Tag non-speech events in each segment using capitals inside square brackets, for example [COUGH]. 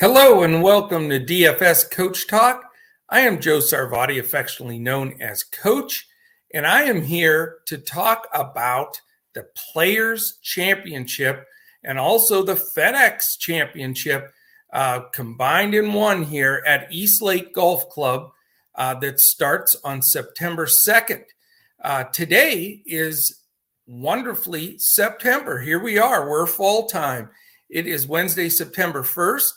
Hello and welcome to DFS Coach Talk. I am Joe Sarvadi, affectionately known as Coach, and I am here to talk about the Players Championship and also the FedEx Championship uh, combined in one here at East Lake Golf Club uh, that starts on September 2nd. Uh, today is wonderfully September. Here we are, we're fall time. It is Wednesday, September 1st.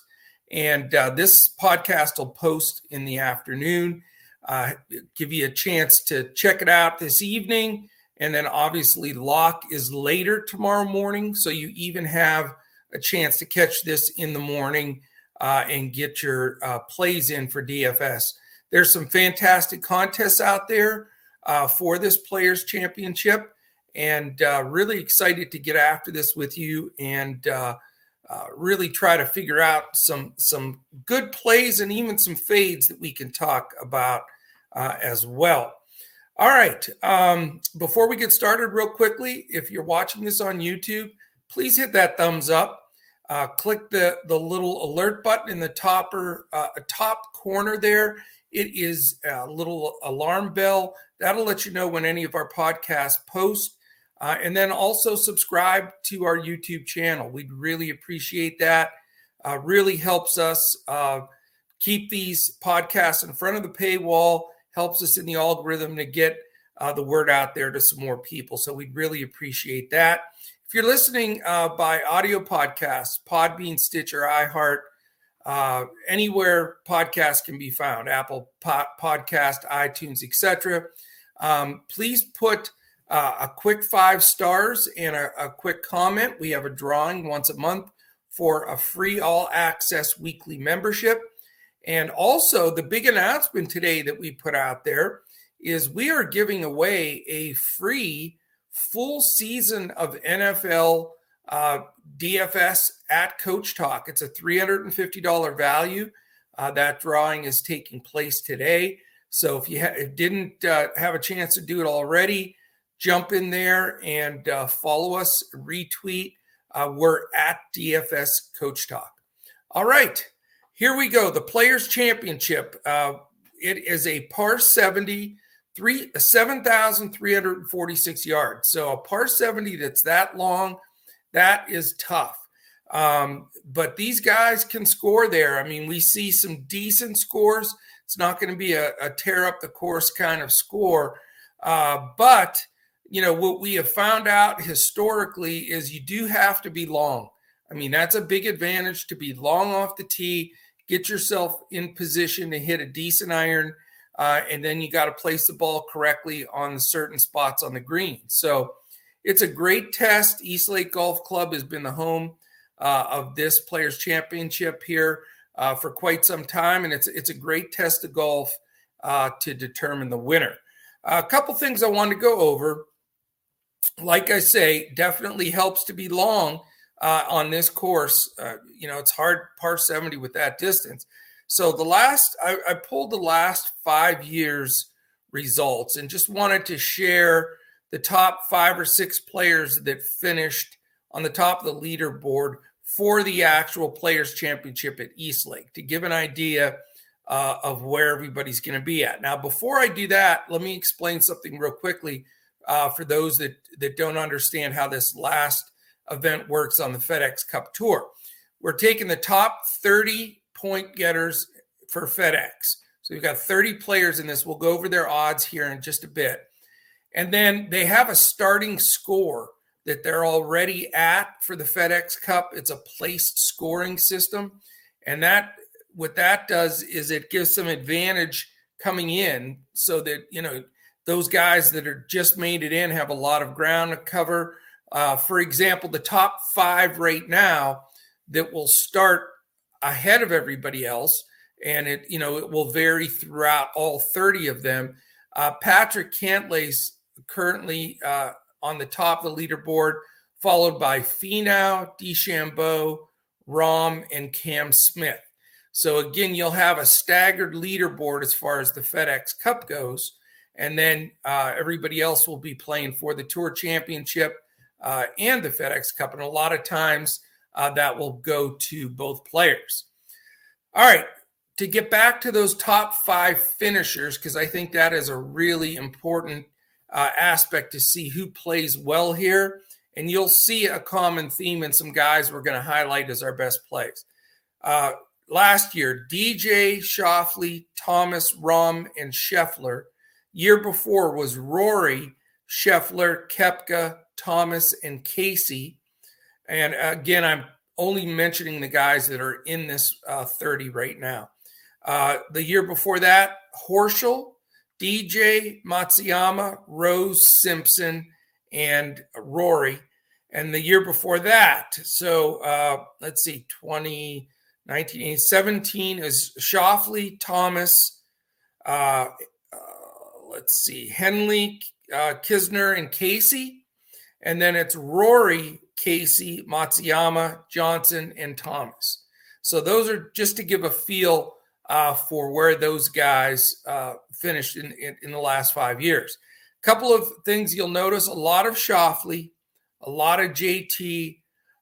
And uh, this podcast will post in the afternoon, uh, give you a chance to check it out this evening. And then obviously, lock is later tomorrow morning. So you even have a chance to catch this in the morning uh, and get your uh, plays in for DFS. There's some fantastic contests out there uh, for this Players Championship. And uh, really excited to get after this with you. And uh, really try to figure out some some good plays and even some fades that we can talk about uh, as well. All right. Um, before we get started, real quickly, if you're watching this on YouTube, please hit that thumbs up. Uh, click the the little alert button in the topper uh, top corner there. It is a little alarm bell that'll let you know when any of our podcasts post. Uh, and then also subscribe to our YouTube channel. We'd really appreciate that. Uh, really helps us uh, keep these podcasts in front of the paywall, helps us in the algorithm to get uh, the word out there to some more people. So we'd really appreciate that. If you're listening uh, by audio podcast, Podbean, Stitcher, iHeart, uh, anywhere podcasts can be found, Apple Podcast, iTunes, etc. Um, please put uh, a quick five stars and a, a quick comment. We have a drawing once a month for a free all access weekly membership. And also, the big announcement today that we put out there is we are giving away a free full season of NFL uh, DFS at Coach Talk. It's a $350 value. Uh, that drawing is taking place today. So if you ha- didn't uh, have a chance to do it already, jump in there and uh, follow us, retweet. Uh, we're at DFS Coach Talk. All right, here we go. The Players Championship. Uh, it is a par 70, three, 7,346 yards. So a par 70 that's that long, that is tough. Um, but these guys can score there. I mean, we see some decent scores. It's not going to be a, a, tear up the course kind of score. Uh, but you know, what we have found out historically is you do have to be long. I mean, that's a big advantage to be long off the tee, get yourself in position to hit a decent iron, uh, and then you got to place the ball correctly on certain spots on the green. So it's a great test. East Lake Golf Club has been the home uh, of this Players Championship here uh, for quite some time, and it's it's a great test of golf uh, to determine the winner. a couple things I wanted to go over like I say, definitely helps to be long uh, on this course. Uh, you know, it's hard par 70 with that distance. So the last, I, I, pulled the last five years results and just wanted to share the top five or six players that finished on the top of the leaderboard for the actual Players Championship at East Lake to give an idea uh, of where everybody's going to be at. Now, before I do that, let me explain something real quickly uh, for those that that don't understand how this last event works on the FedEx Cup Tour. We're taking the top 30 point getters for FedEx. So we've got 30 players in this. We'll go over their odds here in just a bit. And then they have a starting score that they're already at for the FedEx Cup. It's a placed scoring system. And that what that does is it gives some advantage coming in so that, you know, those guys that are just made it in have a lot of ground to cover. Uh, for example, the top five right now that will start ahead of everybody else, and it you know it will vary throughout all 30 of them. Uh, Patrick Cantlay's currently uh, on the top of the leaderboard, followed by Finau, DeChambeau, Rahm, and Cam Smith. So again, you'll have a staggered leaderboard as far as the FedEx Cup goes and then uh, everybody else will be playing for the Tour Championship uh, and the FedEx Cup. And a lot of times uh, that will go to both players. All right, to get back to those top five finishers, because I think that is a really important uh, aspect to see who plays well here. And you'll see a common theme in some guys we're going to highlight as our best plays. Uh, last year, DJ, Schauffele, Thomas, Rahm, and Scheffler. Year before was Rory, Scheffler, Koepka, Thomas, and Casey. And again, I'm only mentioning the guys that are in this uh, 30 right now. Uh, the year before that, Horschel, DJ, Matsuyama, Rose, Simpson, and Rory. And the year before that, so uh, let's see, 2019, 17 is Schauffele, Thomas, uh, let's see, Henley, uh, Kisner, and Casey. And then it's Rory, Casey, Matsuyama, Johnson, and Thomas. So those are just to give a feel uh, for where those guys uh, finished in, in, in, the last five years. A couple of things you'll notice a lot of Schauffele, a lot of JT,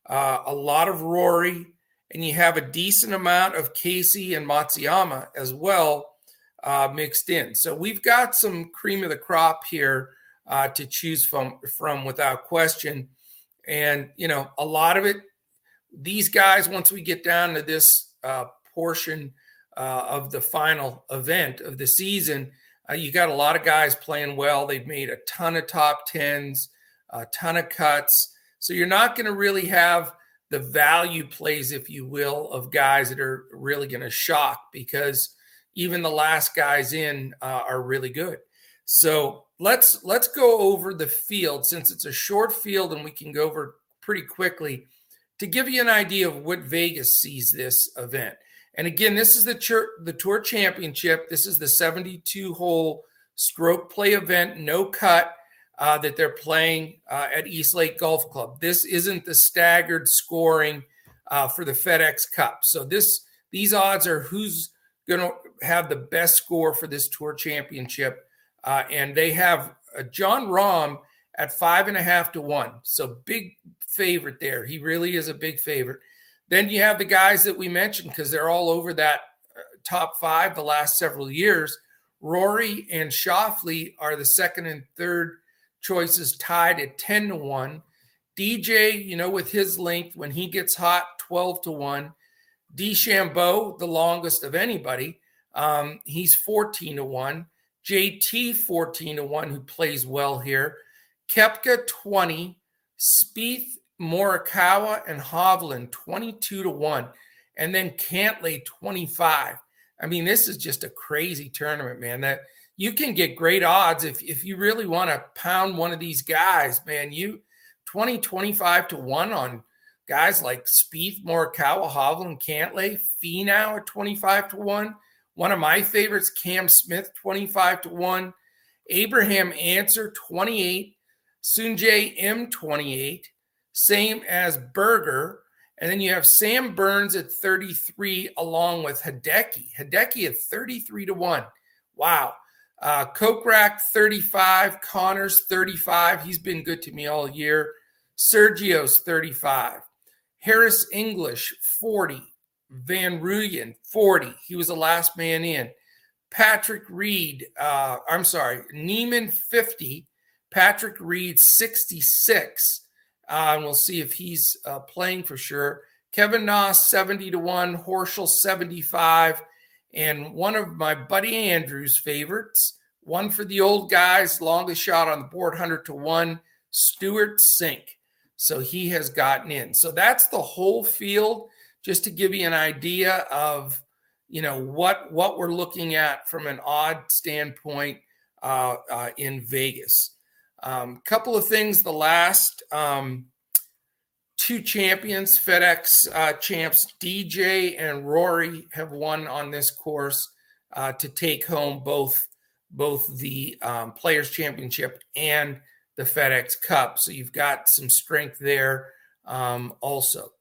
uh, a lot of Rory, and you have a decent amount of Casey and Matsuyama as well uh, mixed in. So we've got some cream of the crop here uh, to choose from, from without question. And, you know, a lot of it, these guys, once we get down to this uh, portion, uh, of the final event of the season, uh, you got a lot of guys playing well. They've made a ton of top tens, a ton of cuts. So you're not going to really have the value plays, if you will, of guys that are really going to shock because even the last guys in uh, are really good. So let's let's go over the field since it's a short field and we can go over pretty quickly to give you an idea of what Vegas sees this event. And again, this is the tour, the tour championship. This is the 72 hole stroke play event, no cut uh, that they're playing uh, at East Lake Golf Club. This isn't the staggered scoring uh, for the FedEx Cup. So this these odds are who's going to have the best score for this tour championship, uh, and they have Jon Rahm at five and a half to one. So big favorite there. He really is a big favorite. Then you have the guys that we mentioned because they're all over that uh, top five the last several years. Rory and Schauffele are the second and third choices tied at 10 to 1. DJ, you know, with his length, when he gets hot, 12 to 1. DeChambeau, the longest of anybody, um, he's 14 to 1. JT, 14 to 1, who plays well here. Koepka, 20. Spieth, Morikawa and Hovland 22 to 1 and then Cantlay 25. I mean, this is just a crazy tournament, man. That you can get great odds if if you really want to pound one of these guys, man. You 20 25 to 1 on guys like Spieth, Morikawa, Hovland, Cantlay, Finau at 25 to 1. One of my favorites, Cam Smith, 25 to 1. Abraham Ancer, 28. Sungjae Im, 28. same as Berger. And then you have Sam Burns at 33 along with Hideki. Hideki at 33 to 1. Wow. Uh, Kokrak 35, Conners, 35. He's been good to me all year. Sergio's 35. Harris English 40. Van Rooyen 40. He was the last man in. Patrick Reed, uh, I'm sorry, Niemann 50. Patrick Reed 66. Uh, and we'll see if he's uh, playing for sure. Kevin Na 70 to 1, Horschel 75, and one of my buddy Andrew's favorites, one for the old guys, longest shot on the board, 100 to 1, Stewart Cink. So he has gotten in. So that's the whole field, just to give you an idea of you know what what we're looking at from an odd standpoint uh, uh, in Vegas. A um, couple of things. The last um, two champions, FedEx uh, champs, DJ and Rory, have won on this course uh, to take home both both the um, Players Championship and the FedEx Cup. So you've got some strength there um, also.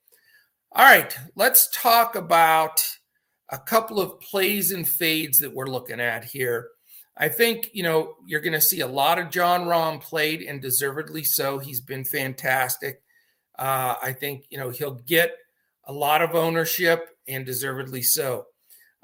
All right, let's talk about a couple of plays and fades that we're looking at here. I think, you know, you're going to see a lot of Jon Rahm played and deservedly so. He's been fantastic. Uh, I think, you know, he'll get a lot of ownership and deservedly so.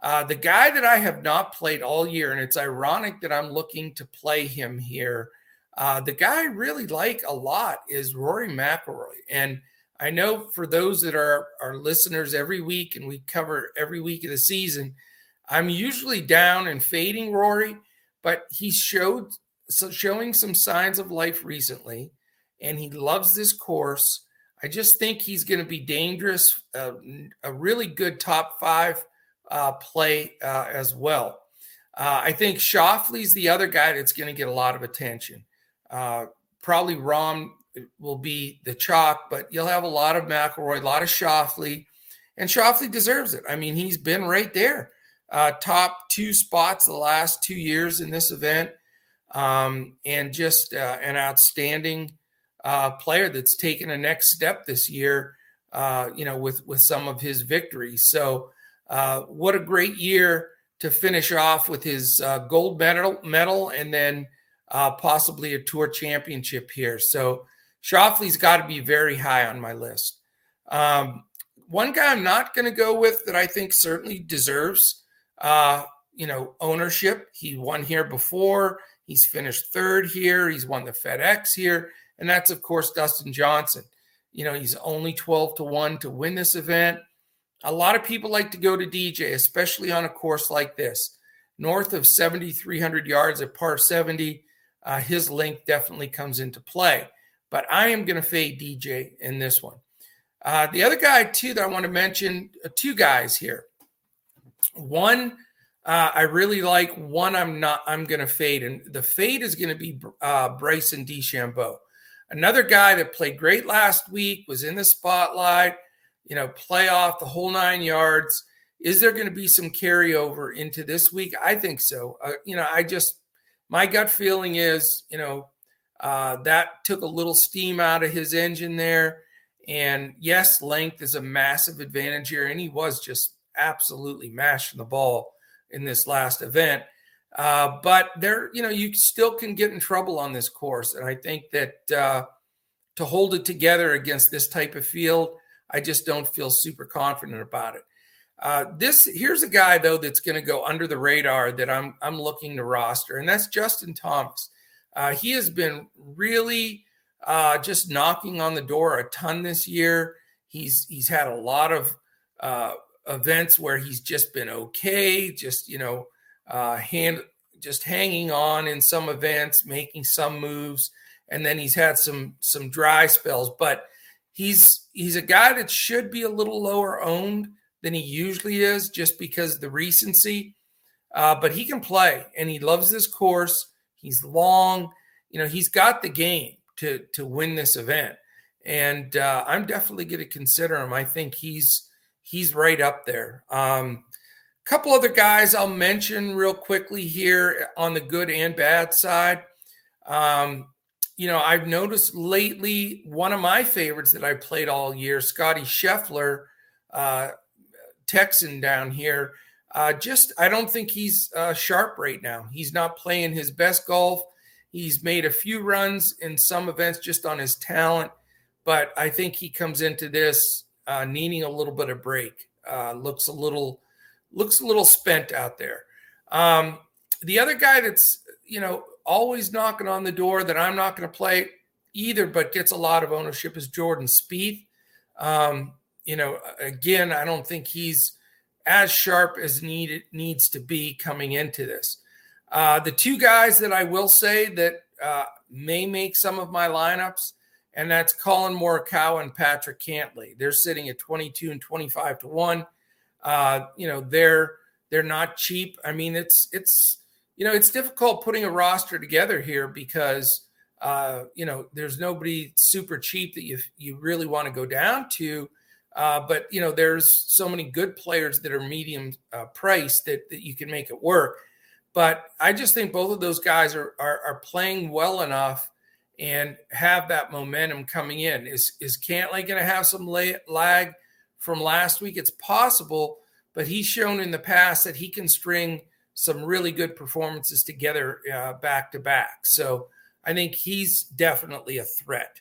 Uh, the guy that I have not played all year, and it's ironic that I'm looking to play him here. Uh, the guy I really like a lot is Rory McIlroy, and I know for those that are our listeners every week, and we cover every week of the season, I'm usually down and fading Rory, but he showed so showing some signs of life recently, and he loves this course. I just think he's going to be dangerous, uh, a really good top five uh, play uh, as well. Uh, I think Schauffele's the other guy that's going to get a lot of attention. Uh, probably Rahm will be the chalk, but you'll have a lot of McIlroy, a lot of Schauffele, and Schauffele deserves it. I mean, he's been right there, uh, top two spots the last two years in this event, um, and just uh, an outstanding uh, player that's taken a next step this year. Uh, you know, with with some of his victories. So, uh, what a great year to finish off with his uh, gold medal, medal, and then possibly a tour championship here. So Schauffele's got to be very high on my list. Um, one guy I'm not going to go with that I think certainly deserves, uh, you know, ownership. He won here before. He's finished third here. He's won the FedEx here, and that's of course Dustin Johnson. You know, he's only 12 to one to win this event. A lot of people like to go to DJ, especially on a course like this, north of 7,300 yards at par 70. Uh, his link definitely comes into play but I am going to fade DJ in this one. Uh, the other guy, too, that I want to mention uh, two guys here. One, uh, I really like. One, I'm not. I'm going to fade, and the fade is going to be uh, Bryson DeChambeau, another guy that played great last week, was in the spotlight. You know, playoff the whole nine yards. Is there going to be some carryover into this week? I think so. Uh, you know, I just my gut feeling is, you know, uh, that took a little steam out of his engine there. And yes, length is a massive advantage here. And he was just absolutely mashing the ball in this last event. Uh, but there, you know, you still can get in trouble on this course. And I think that uh, to hold it together against this type of field, I just don't feel super confident about it. Uh, this here's a guy though that's going to go under the radar that I'm I'm looking to roster, and that's Justin Thomas. Uh, he has been really uh, just knocking on the door a ton this year. He's he's had a lot of uh, events where he's just been okay, just you know, uh, hand just hanging on in some events, making some moves, and then he's had some some dry spells. But he's he's a guy that should be a little lower owned than he usually is, just because the recency. Uh, but he can play, and he loves this course. He's long. You know, he's got the game to to win this event, and uh, I'm definitely going to consider him. I think he's he's right up there. Um, a couple other guys I'll mention real quickly here on the good and bad side. Um, you know, I've noticed lately one of my favorites that I played all year, Scotty Scheffler, uh, Texan down here. Uh, just I don't think he's uh, sharp right now. He's not playing his best golf. He's made a few runs in some events just on his talent, but I think he comes into this uh, needing a little bit of break. Uh, looks a little looks a little spent out there. Um, the other guy that's you know always knocking on the door that I'm not going to play either, but gets a lot of ownership is Jordan Spieth. Um, you know, again, I don't think he's as sharp as needed needs to be coming into this. Uh, the two guys that I will say that uh, may make some of my lineups, and that's Collin Morikawa and Patrick Cantlay. They're sitting at 22 and 25 to one. Uh, you know, they're they're not cheap. I mean, it's it's you know it's difficult putting a roster together here because uh, you know there's nobody super cheap that you you really want to go down to. Uh, but you know, there's so many good players that are medium uh, price that, that you can make it work. But I just think both of those guys are are, are playing well enough and have that momentum coming in. Is is Cantlay going to have some lag from last week? It's possible, but he's shown in the past that he can string some really good performances together uh, back to back. So I think he's definitely a threat.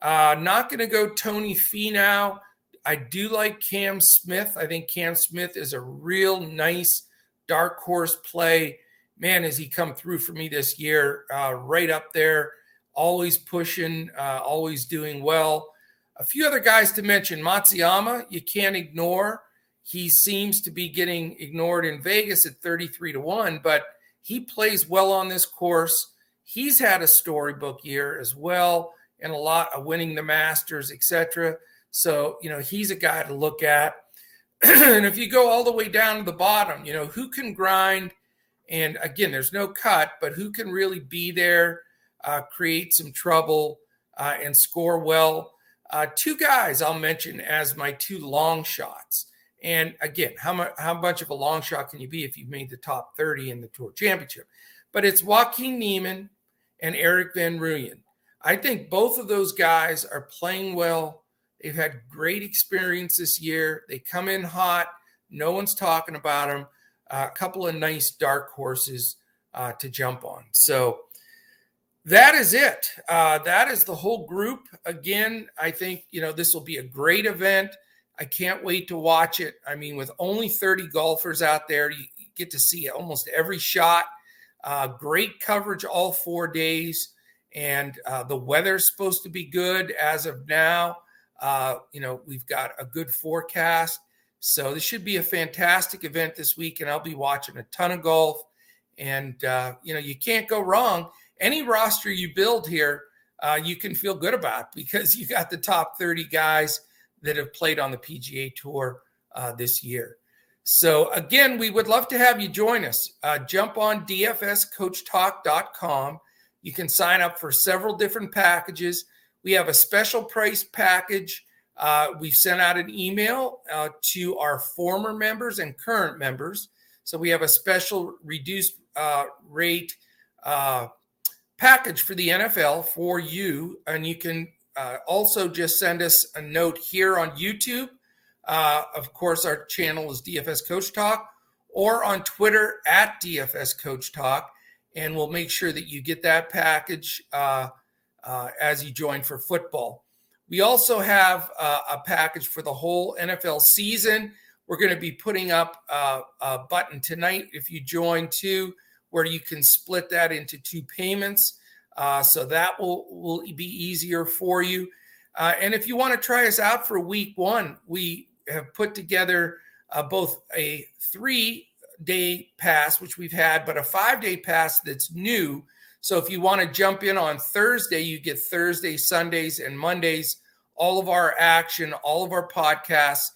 Uh, not going to go Tony Finau I do like Cam Smith. I think Cam Smith is a real nice dark horse play. Man, has he come through for me this year? Uh, right up there, always pushing, uh, always doing well. A few other guys to mention Matsuyama, you can't ignore. He seems to be getting ignored in Vegas at 33 to 1, but he plays well on this course. He's had a storybook year as well, and a lot of winning the Masters, etc. So, you know, he's a guy to look at. [CLEARS THROAT] and if you go all the way down to the bottom, you know, who can grind? And again, there's no cut, but who can really be there, uh, create some trouble, uh, and score well? Uh, two guys I'll mention as my two long shots. And again, how much how much of a long shot can you be if you've made the top 30 in the Tour Championship? But it's Joaquin Niemann and Erik van Rooyen. I think both of those guys are playing well. They've had great experience this year. They come in hot. No one's talking about them. Uh, a couple of nice dark horses uh, to jump on. So that is it. Uh, that is the whole group. Again, I think you know this will be a great event. I can't wait to watch it. I mean, with only 30 golfers out there, you get to see almost every shot. Uh, great coverage all four days, and uh, the weather's supposed to be good as of now. Uh, you know, we've got a good forecast, so this should be a fantastic event this week, and I'll be watching a ton of golf. And uh, you know, you can't go wrong. Any roster you build here, uh, you can feel good about [LAUGHS] because you got the top 30 guys that have played on the PGA Tour uh, this year. So, again, we would love to have you join us. Uh, jump on dfscoachtalk.com. You can sign up for several different packages. We have a special price package. Uh, we've sent out an email uh, to our former members and current members. So, we have a special reduced uh, rate uh, package for the NFL for you. And you can uh, also just send us a note here on YouTube. Uh, of course, our channel is DFS Coach Talk or on Twitter at DFS Coach Talk. And we'll make sure that you get that package uh, as you join for football. We also have uh, a package for the whole NFL season. We're going to be putting up uh, a button tonight if you join too, where you can split that into two payments. Uh, so that will, will be easier for you. Uh, and if you want to try us out for week one, we have put together uh, both a three day pass, which we've had, but a five day pass that's new. So if you want to jump in on Thursday, you get Thursday, Sundays, and Mondays, all of our action, all of our podcasts.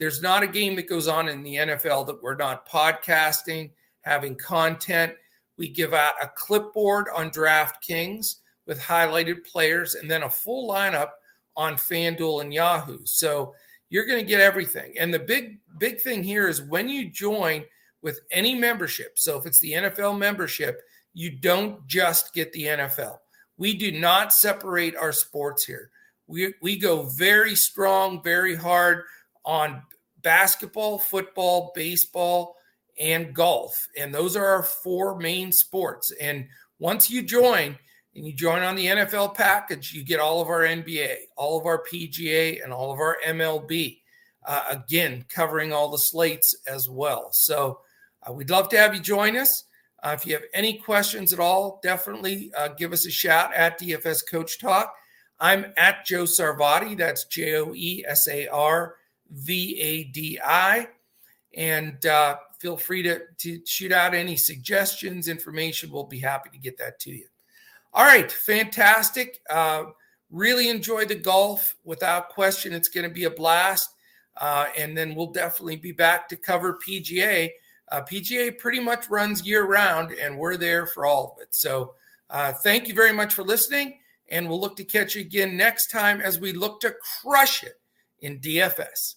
There's not a game that goes on in the NFL that we're not podcasting, having content. We give out a clipboard on DraftKings with highlighted players and then a full lineup on FanDuel and Yahoo. So you're going to get everything. And the big, big thing here is when you join with any membership. So if it's the NFL membership, you don't just get the NFL. We do not separate our sports here. We, we go very strong, very hard on basketball, football, baseball, and golf. And those are our four main sports. And once you join and you join on the NFL package, you get all of our NBA, all of our PGA, and all of our MLB. Uh, again, covering all the slates as well. So uh, we'd love to have you join us. Uh, if you have any questions at all, definitely uh, give us a shout at DFS Coach Talk. I'm at Joe Sarvadi. That's J O E S A R V A D I. And uh, feel free to, to shoot out any suggestions, information. We'll be happy to get that to you. All right, fantastic. Uh, really enjoy the golf. Without question, it's going to be a blast. Uh, and then we'll definitely be back to cover PGA. Uh, PGA pretty much runs year round, and we're there for all of it. So uh, thank you very much for listening. And we'll look to catch you again next time as we look to crush it in DFS.